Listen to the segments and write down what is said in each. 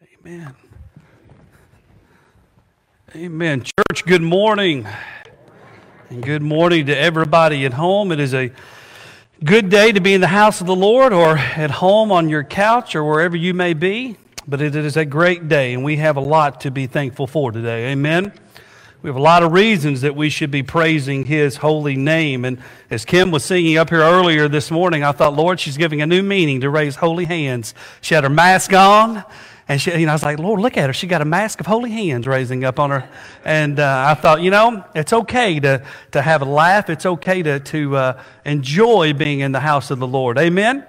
Amen. Amen. Church, good morning. And good morning to everybody at home. It is a good day to be in the house of the Lord or at home on your couch or wherever you may be. But it is a great day, and we have a lot to be thankful for today. Amen. We have a lot of reasons that we should be praising His holy name. And as Kim was singing up here earlier this morning, I thought, Lord, she's giving a new meaning to raise holy hands. She had her mask on. And she, you know, I was like, Lord, look at her. She got a mask of holy hands raising up on her. And uh, I thought, you know, it's okay to, to have a laugh. It's okay to, to uh, enjoy being in the house of the Lord. Amen?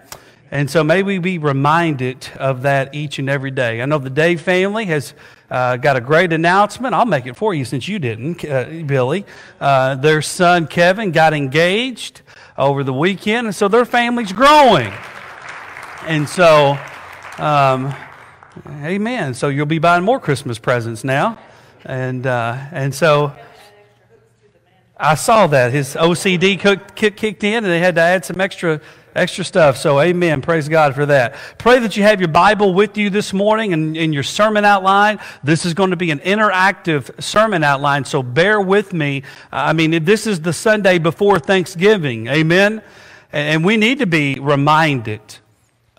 And so may we be reminded of that each and every day. I know the Day family has uh, got a great announcement. I'll make it for you since you didn't, uh, Billy. Uh, their son Kevin got engaged over the weekend, and so their family's growing. And so, um, Amen. So you'll be buying more Christmas presents now. And, uh, and so I saw that. His OCD kicked in and they had to add some extra, extra stuff. So amen. Praise God for that. Pray that you have your Bible with you this morning and in your sermon outline. This is going to be an interactive sermon outline. So bear with me. I mean, this is the Sunday before Thanksgiving. Amen. And we need to be reminded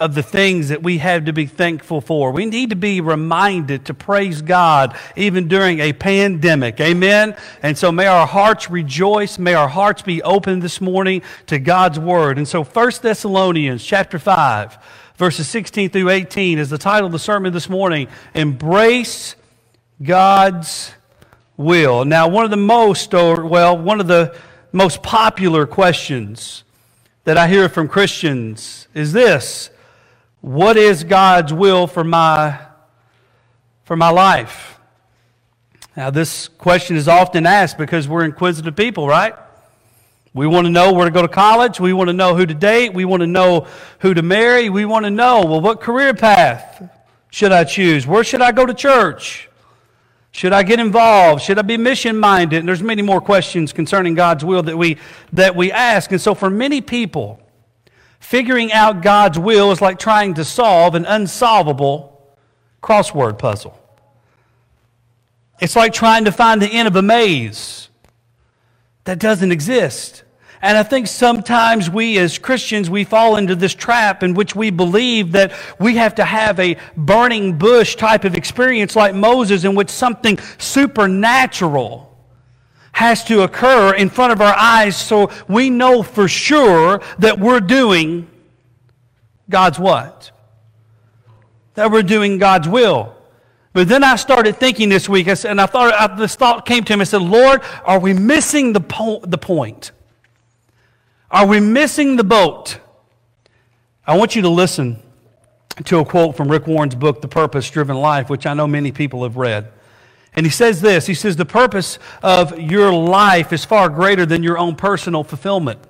of the things that we have to be thankful for. We need to be reminded to praise God even during a pandemic. Amen. And so may our hearts rejoice. May our hearts be open this morning to God's word. And so 1 Thessalonians chapter 5 verses 16 through 18 is the title of the sermon this morning. Embrace God's will. Now, one of the most, or well, one of the most popular questions that I hear from Christians is this what is God's will for my, for my life? Now, this question is often asked because we're inquisitive people, right? We want to know where to go to college. We want to know who to date. We want to know who to marry. We want to know, well, what career path should I choose? Where should I go to church? Should I get involved? Should I be mission minded? And there's many more questions concerning God's will that we, that we ask. And so for many people, Figuring out God's will is like trying to solve an unsolvable crossword puzzle. It's like trying to find the end of a maze that doesn't exist. And I think sometimes we as Christians, we fall into this trap in which we believe that we have to have a burning bush type of experience like Moses in which something supernatural has to occur in front of our eyes so we know for sure that we're doing God's what? That we're doing God's will. But then I started thinking this week, and I thought this thought came to me. I said, "Lord, are we missing the po- the point? Are we missing the boat?" I want you to listen to a quote from Rick Warren's book, The Purpose Driven Life, which I know many people have read. And he says this He says, The purpose of your life is far greater than your own personal fulfillment.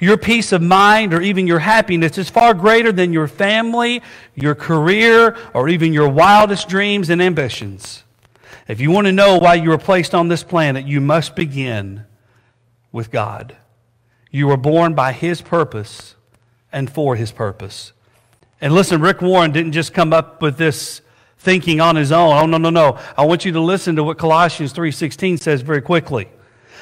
Your peace of mind or even your happiness is far greater than your family, your career, or even your wildest dreams and ambitions. If you want to know why you were placed on this planet, you must begin with God. You were born by His purpose and for His purpose. And listen, Rick Warren didn't just come up with this thinking on his own. Oh, no, no, no. I want you to listen to what Colossians 3.16 says very quickly.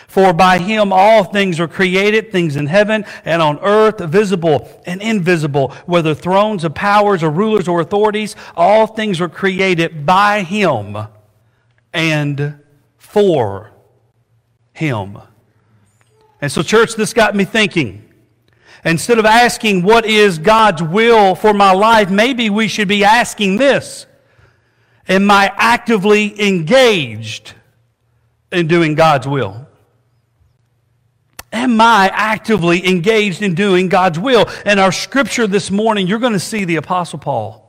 For by him all things are created, things in heaven and on earth, visible and invisible, whether thrones or powers or rulers or authorities, all things were created by him and for him. And so, church, this got me thinking. Instead of asking what is God's will for my life, maybe we should be asking this Am I actively engaged in doing God's will? Am I actively engaged in doing God's will? In our scripture this morning, you're going to see the Apostle Paul.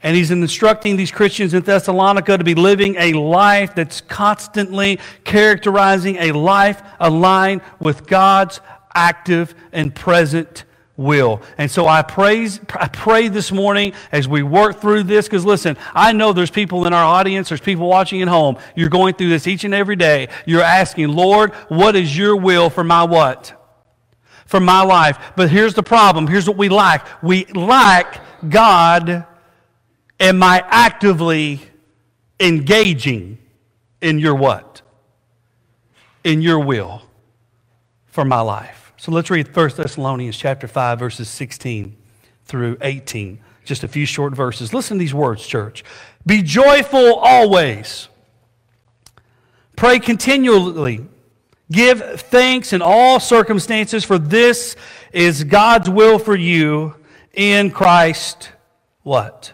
And he's instructing these Christians in Thessalonica to be living a life that's constantly characterizing a life aligned with God's active and present will. And so I praise, I pray this morning as we work through this, because listen, I know there's people in our audience, there's people watching at home. You're going through this each and every day. You're asking, Lord, what is your will for my what? For my life. But here's the problem. Here's what we lack. We lack God am I actively engaging in your what? In your will for my life. So let's read 1 Thessalonians chapter 5 verses 16 through 18. Just a few short verses. Listen to these words, church. Be joyful always. Pray continually. Give thanks in all circumstances, for this is God's will for you in Christ. What?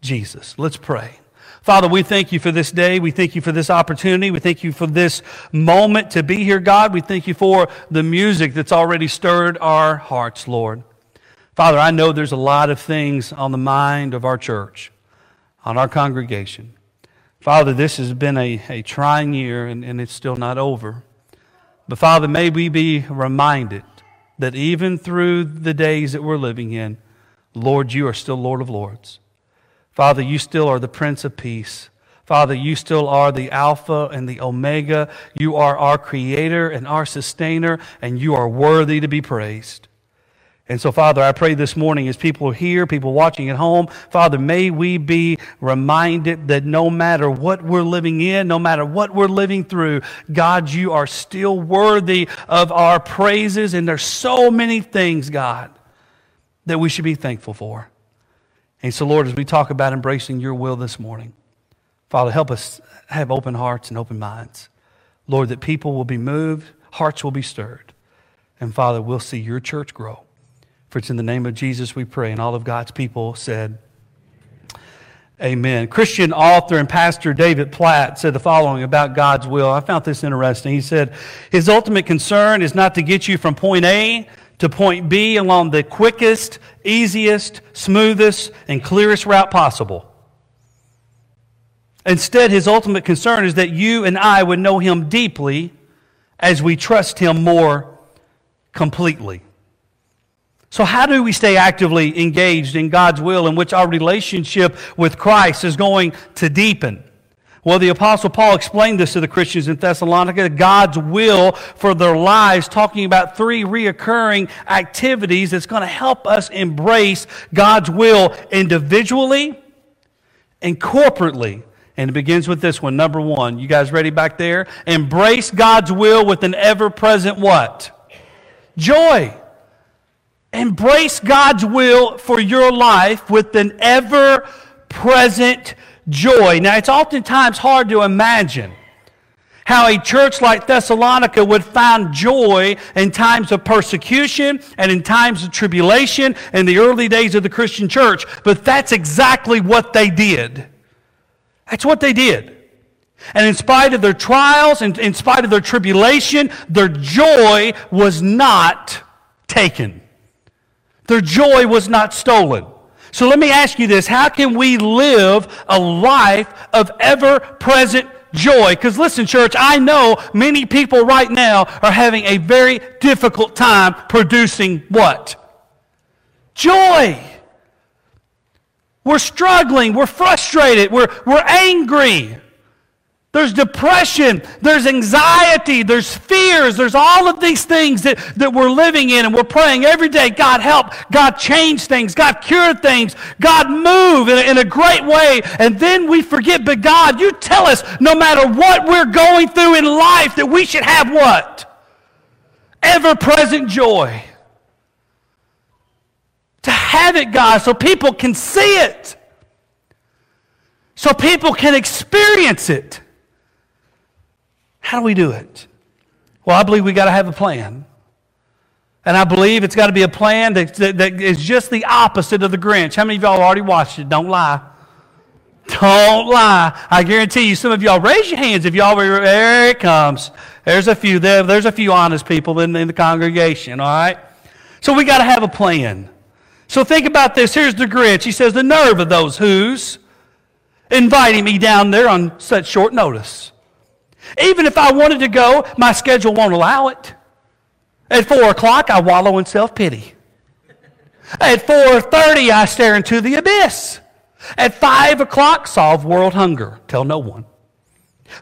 Jesus. Let's pray. Father, we thank you for this day. We thank you for this opportunity. We thank you for this moment to be here, God. We thank you for the music that's already stirred our hearts, Lord. Father, I know there's a lot of things on the mind of our church, on our congregation. Father, this has been a, a trying year and, and it's still not over. But Father, may we be reminded that even through the days that we're living in, Lord, you are still Lord of Lords. Father, you still are the Prince of Peace. Father, you still are the Alpha and the Omega. You are our Creator and our Sustainer, and you are worthy to be praised. And so, Father, I pray this morning as people are here, people watching at home, Father, may we be reminded that no matter what we're living in, no matter what we're living through, God, you are still worthy of our praises. And there's so many things, God, that we should be thankful for. And so, Lord, as we talk about embracing your will this morning, Father, help us have open hearts and open minds. Lord, that people will be moved, hearts will be stirred. And Father, we'll see your church grow. For it's in the name of Jesus we pray. And all of God's people said, Amen. Christian author and pastor David Platt said the following about God's will. I found this interesting. He said, His ultimate concern is not to get you from point A to point B along the quickest, easiest, smoothest, and clearest route possible. Instead, his ultimate concern is that you and I would know him deeply as we trust him more completely. So, how do we stay actively engaged in God's will in which our relationship with Christ is going to deepen? Well, the Apostle Paul explained this to the Christians in Thessalonica God's will for their lives, talking about three reoccurring activities that's going to help us embrace God's will individually and corporately. And it begins with this one, number one. You guys ready back there? Embrace God's will with an ever present what? Joy. Embrace God's will for your life with an ever present joy. Now, it's oftentimes hard to imagine how a church like Thessalonica would find joy in times of persecution and in times of tribulation in the early days of the Christian church, but that's exactly what they did. That's what they did. And in spite of their trials and in spite of their tribulation, their joy was not taken. Their joy was not stolen. So let me ask you this how can we live a life of ever present joy? Because listen, church, I know many people right now are having a very difficult time producing what? Joy. We're struggling, we're frustrated, we're, we're angry. There's depression, there's anxiety, there's fears, there's all of these things that, that we're living in, and we're praying every day God help, God change things, God cure things, God move in a, in a great way. And then we forget, but God, you tell us no matter what we're going through in life that we should have what? Ever present joy. To have it, God, so people can see it, so people can experience it. How do we do it? Well, I believe we got to have a plan. And I believe it's got to be a plan that, that, that is just the opposite of the Grinch. How many of y'all already watched it? Don't lie. Don't lie. I guarantee you, some of y'all raise your hands if y'all were, there it comes. There's a few, there, there's a few honest people in, in the congregation, all right? So we got to have a plan. So think about this. Here's the Grinch. He says, the nerve of those who's inviting me down there on such short notice. Even if I wanted to go, my schedule won't allow it. At 4 o'clock, I wallow in self-pity. At 4.30, I stare into the abyss. At 5 o'clock, solve world hunger. Tell no one.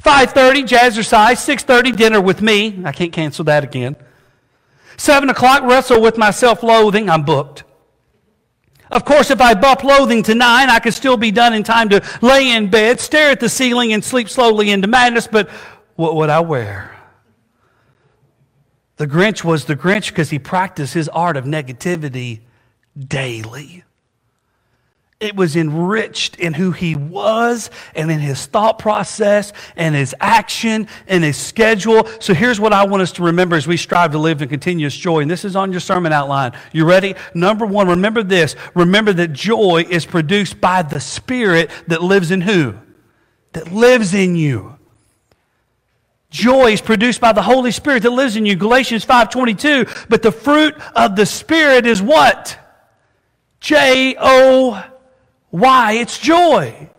5.30, jazzercise. 6.30, dinner with me. I can't cancel that again. 7 o'clock, wrestle with my self-loathing. I'm booked. Of course, if I bought clothing tonight, I could still be done in time to lay in bed, stare at the ceiling, and sleep slowly into madness, but what would I wear? The Grinch was the Grinch because he practiced his art of negativity daily. It was enriched in who he was and in his thought process and his action and his schedule. So here's what I want us to remember as we strive to live in continuous joy. And this is on your sermon outline. You ready? Number one, remember this. Remember that joy is produced by the Spirit that lives in who? That lives in you. Joy is produced by the Holy Spirit that lives in you. Galatians 5:22. But the fruit of the Spirit is what? J O why? It's joy.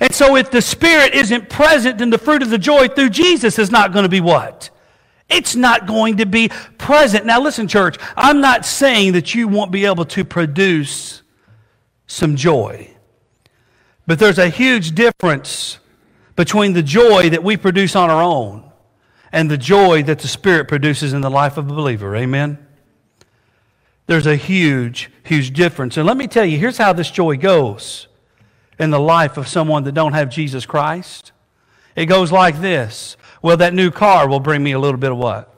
And so if the Spirit isn't present, then the fruit of the joy through Jesus is not going to be what? It's not going to be present. Now, listen, church, I'm not saying that you won't be able to produce some joy. But there's a huge difference between the joy that we produce on our own and the joy that the Spirit produces in the life of a believer. Amen? There's a huge, huge difference. And let me tell you, here's how this joy goes in the life of someone that don't have Jesus Christ. It goes like this. Well, that new car will bring me a little bit of what?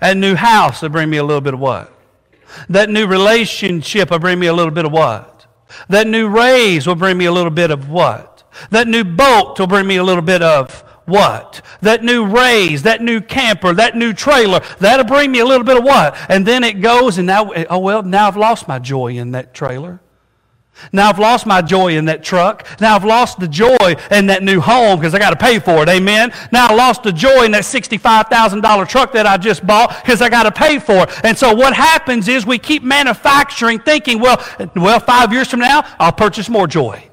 That new house will bring me a little bit of what? That new relationship will bring me a little bit of what? That new raise will bring me a little bit of what? That new boat will bring me a little bit of what? That new raise, that new camper, that new trailer, that'll bring me a little bit of what? And then it goes, and now, oh well, now I've lost my joy in that trailer. Now I've lost my joy in that truck. Now I've lost the joy in that new home because I got to pay for it. Amen. Now I lost the joy in that $65,000 truck that I just bought because I got to pay for it. And so what happens is we keep manufacturing thinking, well, well, five years from now, I'll purchase more joy.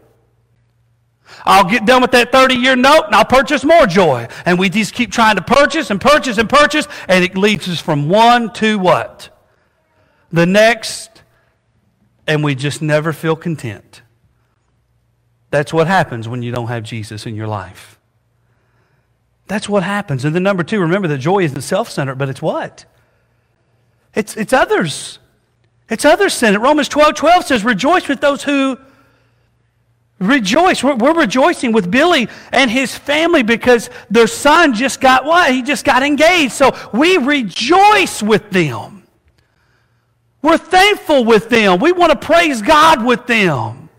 I'll get done with that 30 year note and I'll purchase more joy. And we just keep trying to purchase and purchase and purchase, and it leads us from one to what? The next, and we just never feel content. That's what happens when you don't have Jesus in your life. That's what happens. And then, number two, remember that joy isn't self centered, but it's what? It's, it's others. It's others centered. Romans 12 12 says, Rejoice with those who Rejoice. We're, we're, rejoicing with Billy and his family because their son just got what? He just got engaged. So we rejoice with them. We're thankful with them. We want to praise God with them.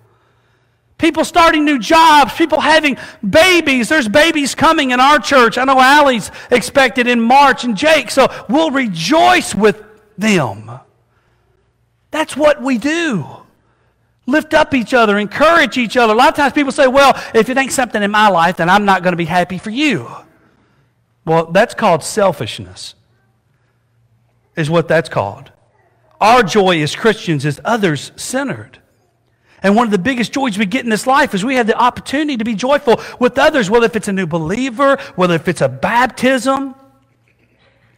People starting new jobs, people having babies. There's babies coming in our church. I know Allie's expected in March and Jake. So we'll rejoice with them. That's what we do lift up each other, encourage each other. A lot of times people say, well, if it ain't something in my life, then I'm not going to be happy for you. Well, that's called selfishness, is what that's called. Our joy as Christians is others centered. And one of the biggest joys we get in this life is we have the opportunity to be joyful with others, whether if it's a new believer, whether if it's a baptism,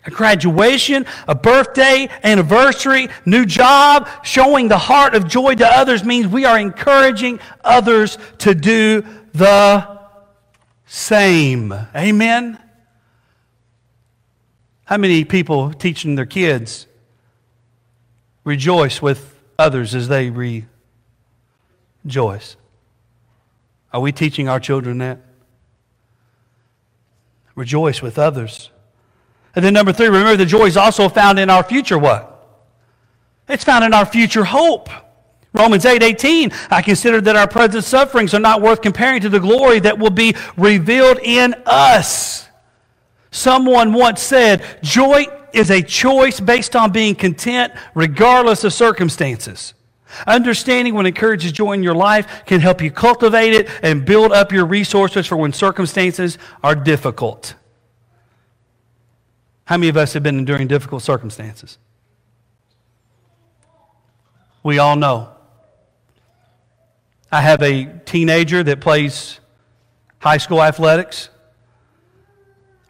a graduation, a birthday, anniversary, new job, showing the heart of joy to others means we are encouraging others to do the same. Amen? How many people teaching their kids rejoice with others as they rejoice? Are we teaching our children that? Rejoice with others. And then number three, remember the joy is also found in our future what? It's found in our future hope. Romans 8 18, I consider that our present sufferings are not worth comparing to the glory that will be revealed in us. Someone once said, Joy is a choice based on being content regardless of circumstances. Understanding what encourages joy in your life can help you cultivate it and build up your resources for when circumstances are difficult. How many of us have been enduring difficult circumstances? We all know. I have a teenager that plays high school athletics.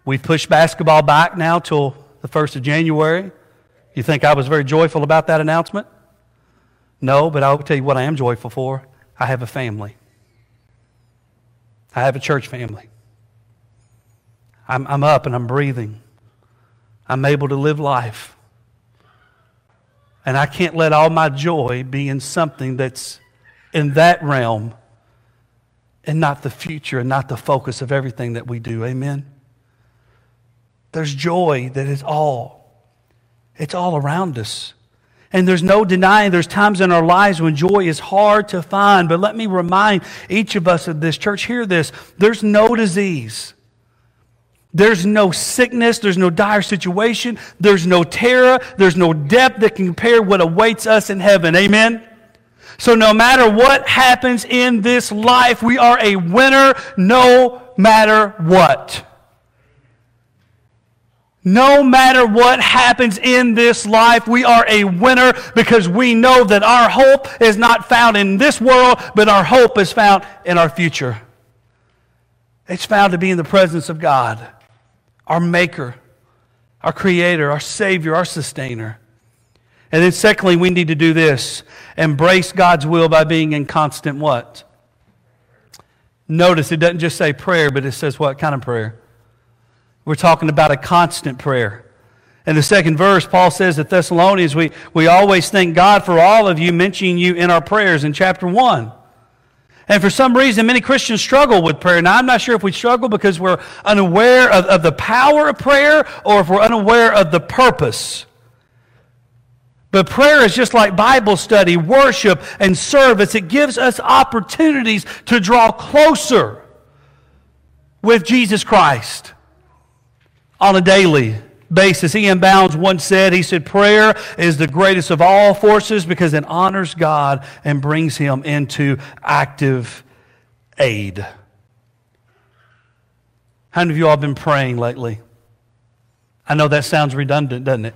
We've pushed basketball back now till the 1st of January. You think I was very joyful about that announcement? No, but I'll tell you what I am joyful for. I have a family. I have a church family. I'm, I'm up and I'm breathing. I'm able to live life. And I can't let all my joy be in something that's in that realm and not the future and not the focus of everything that we do. Amen. There's joy that is all. It's all around us. And there's no denying there's times in our lives when joy is hard to find. But let me remind each of us of this church, hear this. There's no disease. There's no sickness. There's no dire situation. There's no terror. There's no depth that can compare what awaits us in heaven. Amen? So no matter what happens in this life, we are a winner no matter what. No matter what happens in this life, we are a winner because we know that our hope is not found in this world, but our hope is found in our future. It's found to be in the presence of God, our Maker, our Creator, our Savior, our Sustainer. And then, secondly, we need to do this embrace God's will by being in constant what? Notice it doesn't just say prayer, but it says what kind of prayer? We're talking about a constant prayer. In the second verse, Paul says that Thessalonians, we, we always thank God for all of you, mentioning you in our prayers in chapter 1. And for some reason, many Christians struggle with prayer. Now, I'm not sure if we struggle because we're unaware of, of the power of prayer or if we're unaware of the purpose. But prayer is just like Bible study, worship, and service. It gives us opportunities to draw closer with Jesus Christ on a daily basis. E.M. Bounds once said, he said, prayer is the greatest of all forces because it honors God and brings him into active aid. How many of you all been praying lately? I know that sounds redundant, doesn't it?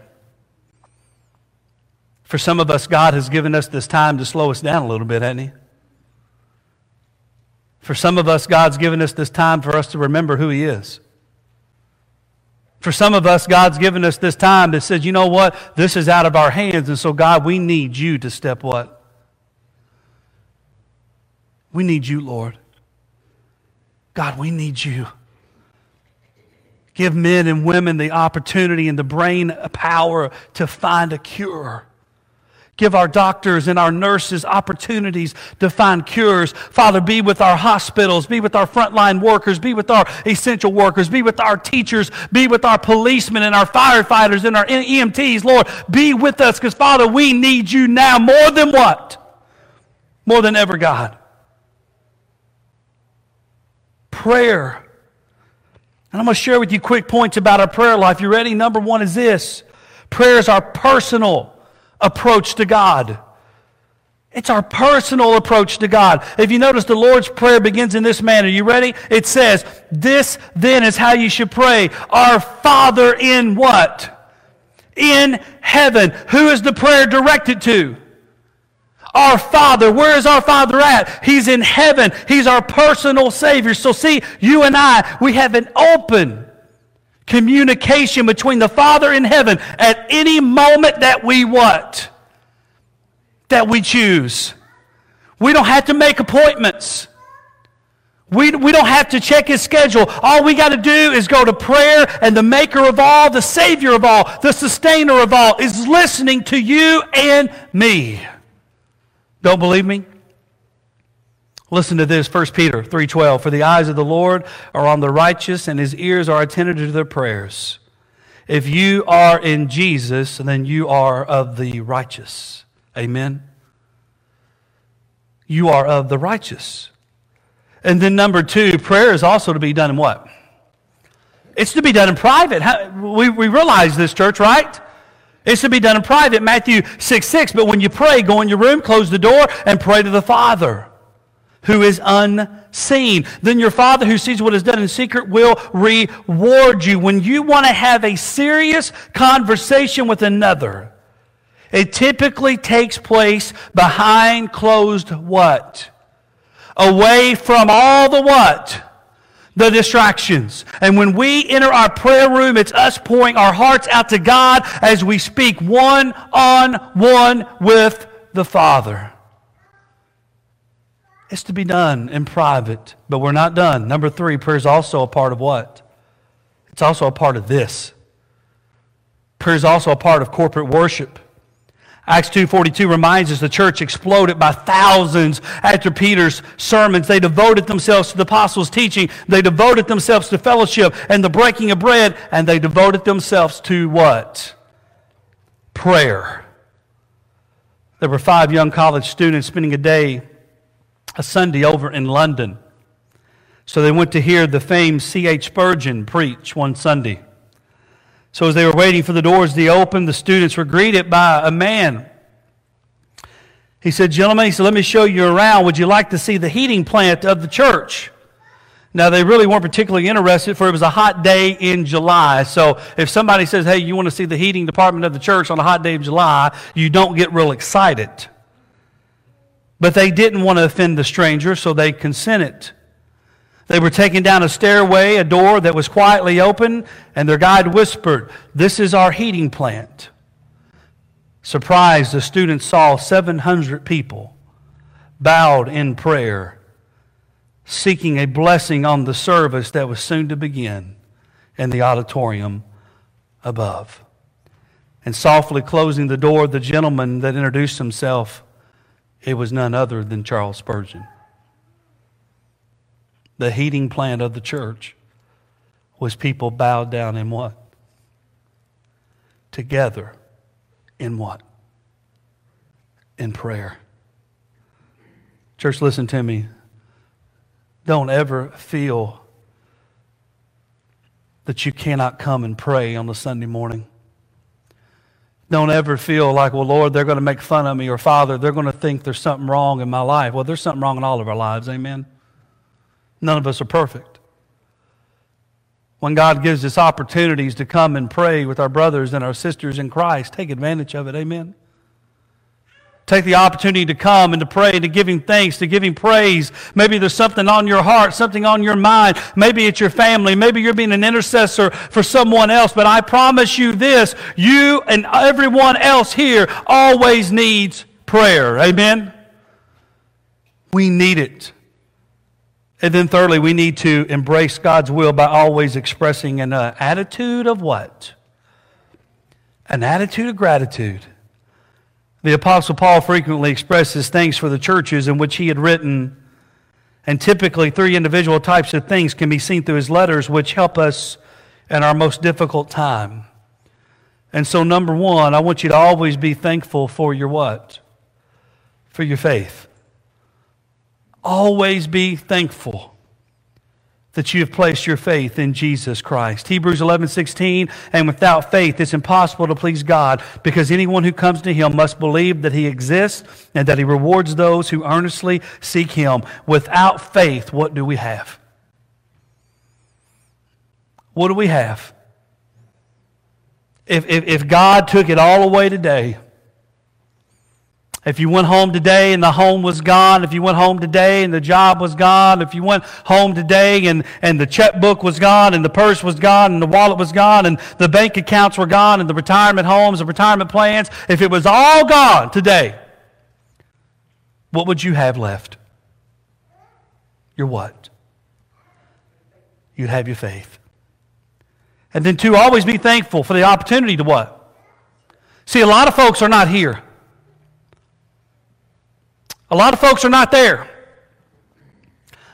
For some of us, God has given us this time to slow us down a little bit, hasn't He? For some of us, God's given us this time for us to remember who He is. For some of us, God's given us this time that says, you know what? This is out of our hands. And so, God, we need you to step what? We need you, Lord. God, we need you. Give men and women the opportunity and the brain power to find a cure. Give our doctors and our nurses opportunities to find cures. Father, be with our hospitals, be with our frontline workers, be with our essential workers, be with our teachers, be with our policemen and our firefighters and our EMTs. Lord, be with us because, Father, we need you now more than what? More than ever, God. Prayer. And I'm going to share with you quick points about our prayer life. You ready? Number one is this prayer is our personal approach to God. It's our personal approach to God. If you notice, the Lord's Prayer begins in this manner. You ready? It says, This then is how you should pray. Our Father in what? In heaven. Who is the prayer directed to? Our Father. Where is our Father at? He's in heaven. He's our personal Savior. So, see, you and I, we have an open communication between the Father in heaven at any moment that we what? That we choose. We don't have to make appointments. We, we don't have to check his schedule. All we got to do is go to prayer, and the maker of all, the savior of all, the sustainer of all is listening to you and me. Don't believe me? Listen to this, 1 Peter 3:12, for the eyes of the Lord are on the righteous and his ears are attentive to their prayers. If you are in Jesus, then you are of the righteous. Amen. You are of the righteous. And then number 2, prayer is also to be done in what? It's to be done in private. We, we realize this, church, right? It's to be done in private. Matthew 6 6. But when you pray, go in your room, close the door, and pray to the Father who is unseen. Then your Father who sees what is done in secret will reward you. When you want to have a serious conversation with another, it typically takes place behind closed what? Away from all the what? The distractions. And when we enter our prayer room, it's us pouring our hearts out to God as we speak one on one with the Father. It's to be done in private, but we're not done. Number three, prayer is also a part of what? It's also a part of this. Prayer is also a part of corporate worship. Acts 2.42 reminds us the church exploded by thousands after Peter's sermons. They devoted themselves to the apostles' teaching. They devoted themselves to fellowship and the breaking of bread. And they devoted themselves to what? Prayer. There were five young college students spending a day, a Sunday over in London. So they went to hear the famed C.H. Spurgeon preach one Sunday. So as they were waiting for the doors to open, the students were greeted by a man. He said, Gentlemen, he said, let me show you around. Would you like to see the heating plant of the church? Now, they really weren't particularly interested, for it was a hot day in July. So, if somebody says, Hey, you want to see the heating department of the church on a hot day of July, you don't get real excited. But they didn't want to offend the stranger, so they consented. They were taken down a stairway, a door that was quietly open, and their guide whispered, This is our heating plant. Surprised, the students saw 700 people bowed in prayer, seeking a blessing on the service that was soon to begin in the auditorium above. And softly closing the door, the gentleman that introduced himself, it was none other than Charles Spurgeon the heating plant of the church was people bowed down in what? Together in what? In prayer. Church, listen to me. Don't ever feel that you cannot come and pray on the Sunday morning. Don't ever feel like, well, Lord, they're going to make fun of me, or Father, they're going to think there's something wrong in my life. Well, there's something wrong in all of our lives. Amen. None of us are perfect. When God gives us opportunities to come and pray with our brothers and our sisters in Christ, take advantage of it. Amen. Take the opportunity to come and to pray, and to give Him thanks, to give Him praise. Maybe there's something on your heart, something on your mind. Maybe it's your family. Maybe you're being an intercessor for someone else. But I promise you this you and everyone else here always needs prayer. Amen? We need it. And then, thirdly, we need to embrace God's will by always expressing an uh, attitude of what? An attitude of gratitude. The Apostle Paul frequently expresses thanks for the churches in which he had written, and typically, three individual types of things can be seen through his letters, which help us in our most difficult time. And so, number one, I want you to always be thankful for your what? For your faith always be thankful that you have placed your faith in Jesus Christ. Hebrews 11, 16, and without faith it's impossible to please God because anyone who comes to him must believe that he exists and that he rewards those who earnestly seek him. Without faith, what do we have? What do we have? If, if, if God took it all away today, if you went home today and the home was gone, if you went home today and the job was gone, if you went home today and, and the checkbook was gone and the purse was gone and the wallet was gone and the bank accounts were gone and the retirement homes, the retirement plans, if it was all gone today, what would you have left? Your what? You'd have your faith. And then, two, always be thankful for the opportunity to what? See, a lot of folks are not here. A lot of folks are not there.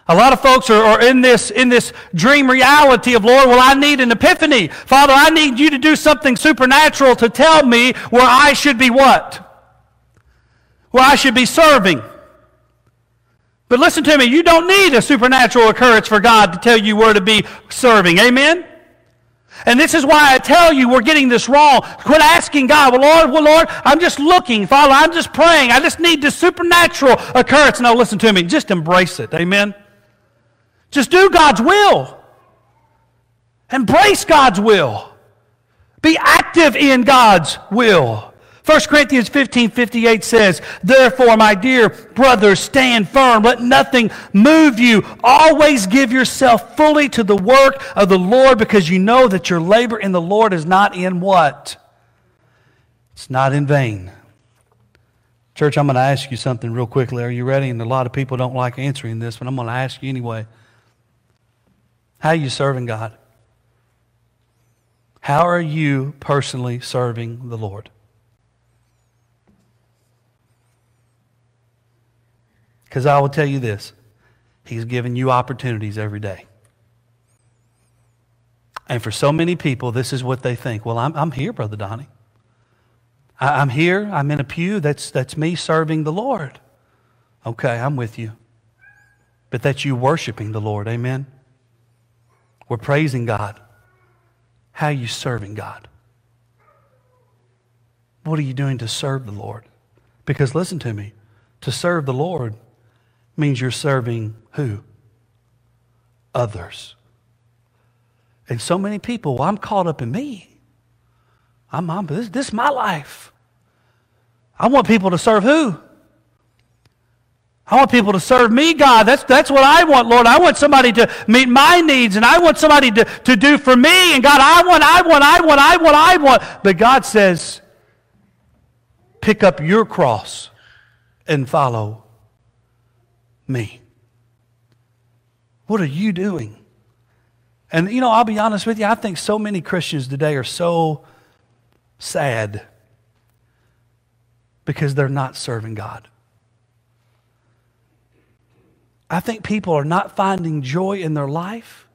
A lot of folks are, are, in, this, in this dream reality of, Lord, well, I need an epiphany. Father, I need you to do something supernatural to tell me where I should be what? Where I should be serving. But listen to me, you don't need a supernatural occurrence for God to tell you where to be serving. Amen? And this is why I tell you we're getting this wrong. Quit asking God, well, Lord, well, Lord, I'm just looking. Father, I'm just praying. I just need this supernatural occurrence. Now, listen to me. Just embrace it. Amen? Just do God's will. Embrace God's will. Be active in God's will. 1 Corinthians 15 58 says, Therefore, my dear brothers, stand firm. Let nothing move you. Always give yourself fully to the work of the Lord because you know that your labor in the Lord is not in what? It's not in vain. Church, I'm going to ask you something real quickly. Are you ready? And a lot of people don't like answering this, but I'm going to ask you anyway. How are you serving God? How are you personally serving the Lord? Because I will tell you this He's given you opportunities every day. And for so many people, this is what they think. Well, I'm, I'm here, Brother Donnie. I, I'm here. I'm in a pew. That's, that's me serving the Lord. Okay, I'm with you. But that's you worshiping the Lord. Amen? We're praising God. How are you serving God? What are you doing to serve the Lord? Because listen to me, to serve the Lord means you're serving who? Others. And so many people, well, I'm caught up in me. I'm, I'm this, this is my life. I want people to serve who? I want people to serve me, God. That's, that's what I want, Lord. I want somebody to meet my needs, and I want somebody to, to do for me. And God, I want, I want, I want, I want, I want. But God says, pick up your cross and follow me. What are you doing? And, you know, I'll be honest with you, I think so many Christians today are so sad because they're not serving God. I think people are not finding joy in their life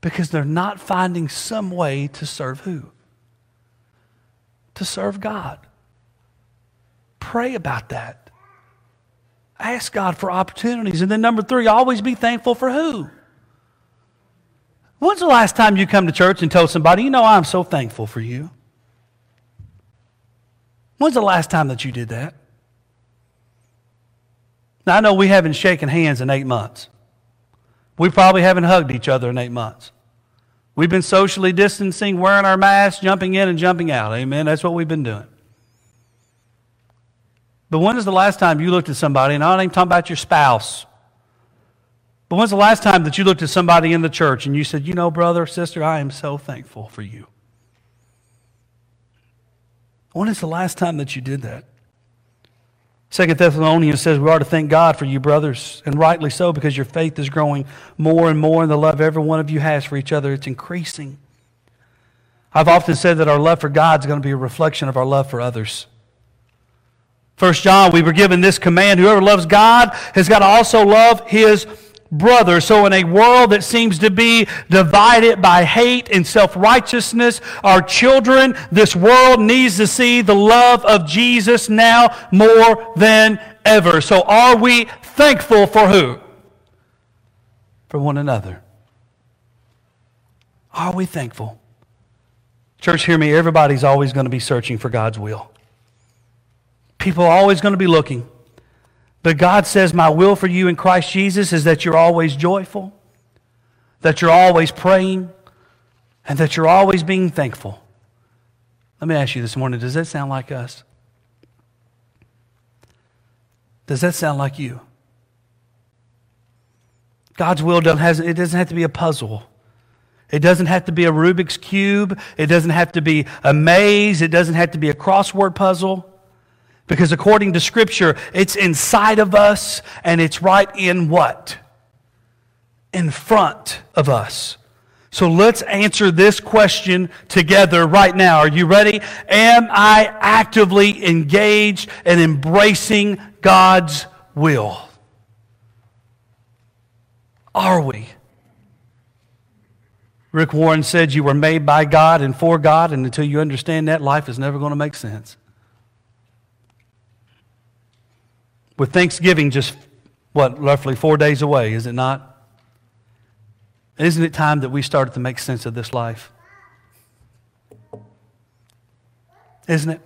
because they're not finding some way to serve who? To serve God. Pray about that. Ask God for opportunities. And then, number three, always be thankful for who? When's the last time you come to church and told somebody, you know, I'm so thankful for you? When's the last time that you did that? Now, I know we haven't shaken hands in eight months. We probably haven't hugged each other in eight months. We've been socially distancing, wearing our masks, jumping in and jumping out. Amen. That's what we've been doing. But when is the last time you looked at somebody, and I'm not even talking about your spouse, but when's the last time that you looked at somebody in the church and you said, You know, brother, sister, I am so thankful for you? When is the last time that you did that? Second Thessalonians says we are to thank God for you, brothers, and rightly so, because your faith is growing more and more, and the love every one of you has for each other, it's increasing. I've often said that our love for God is going to be a reflection of our love for others. First John, we were given this command whoever loves God has got to also love his brother. So, in a world that seems to be divided by hate and self righteousness, our children, this world needs to see the love of Jesus now more than ever. So, are we thankful for who? For one another. Are we thankful? Church, hear me. Everybody's always going to be searching for God's will. People are always going to be looking. But God says, My will for you in Christ Jesus is that you're always joyful, that you're always praying, and that you're always being thankful. Let me ask you this morning does that sound like us? Does that sound like you? God's will doesn't, it doesn't have to be a puzzle. It doesn't have to be a Rubik's Cube. It doesn't have to be a maze. It doesn't have to be a crossword puzzle. Because according to Scripture, it's inside of us and it's right in what? In front of us. So let's answer this question together right now. Are you ready? Am I actively engaged in embracing God's will? Are we? Rick Warren said you were made by God and for God, and until you understand that, life is never going to make sense. With Thanksgiving just, what, roughly four days away, is it not? Isn't it time that we started to make sense of this life? Isn't it?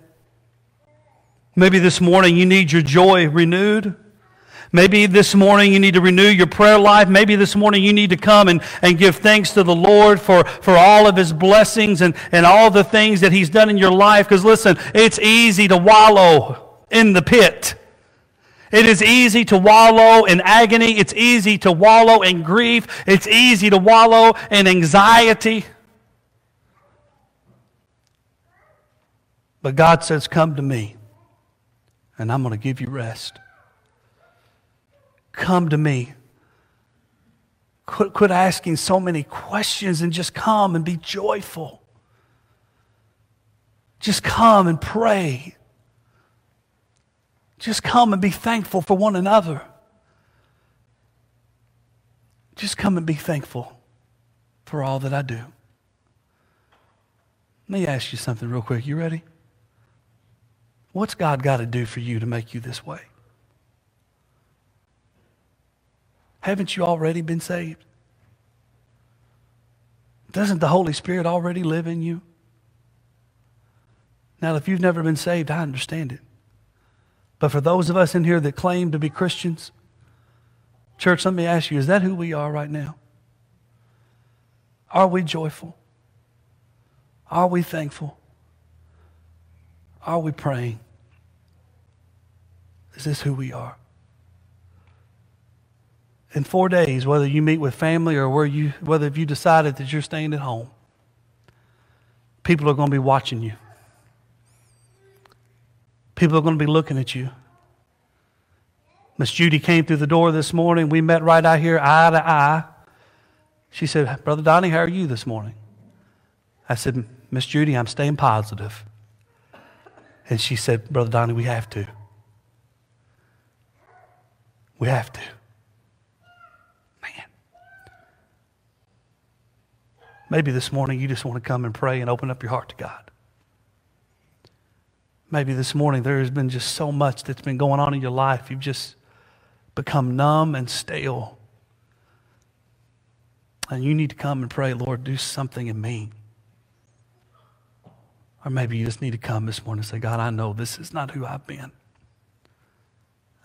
Maybe this morning you need your joy renewed. Maybe this morning you need to renew your prayer life. Maybe this morning you need to come and, and give thanks to the Lord for, for all of his blessings and, and all the things that he's done in your life. Because listen, it's easy to wallow in the pit. It is easy to wallow in agony. It's easy to wallow in grief. It's easy to wallow in anxiety. But God says, Come to me, and I'm going to give you rest. Come to me. Quit, quit asking so many questions and just come and be joyful. Just come and pray. Just come and be thankful for one another. Just come and be thankful for all that I do. Let me ask you something real quick. You ready? What's God got to do for you to make you this way? Haven't you already been saved? Doesn't the Holy Spirit already live in you? Now, if you've never been saved, I understand it. But for those of us in here that claim to be Christians, church, let me ask you is that who we are right now? Are we joyful? Are we thankful? Are we praying? Is this who we are? In four days, whether you meet with family or where you, whether you decided that you're staying at home, people are going to be watching you. People are going to be looking at you. Miss Judy came through the door this morning. We met right out here, eye to eye. She said, Brother Donnie, how are you this morning? I said, Miss Judy, I'm staying positive. And she said, Brother Donnie, we have to. We have to. Man. Maybe this morning you just want to come and pray and open up your heart to God. Maybe this morning there has been just so much that's been going on in your life. You've just become numb and stale. And you need to come and pray, Lord, do something in me. Or maybe you just need to come this morning and say, God, I know this is not who I've been.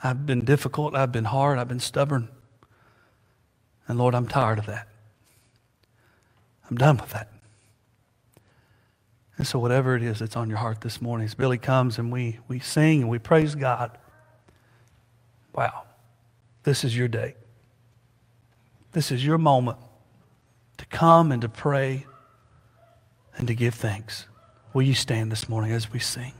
I've been difficult, I've been hard, I've been stubborn. And Lord, I'm tired of that. I'm done with that. And so, whatever it is that's on your heart this morning, as Billy comes and we, we sing and we praise God, wow, this is your day. This is your moment to come and to pray and to give thanks. Will you stand this morning as we sing?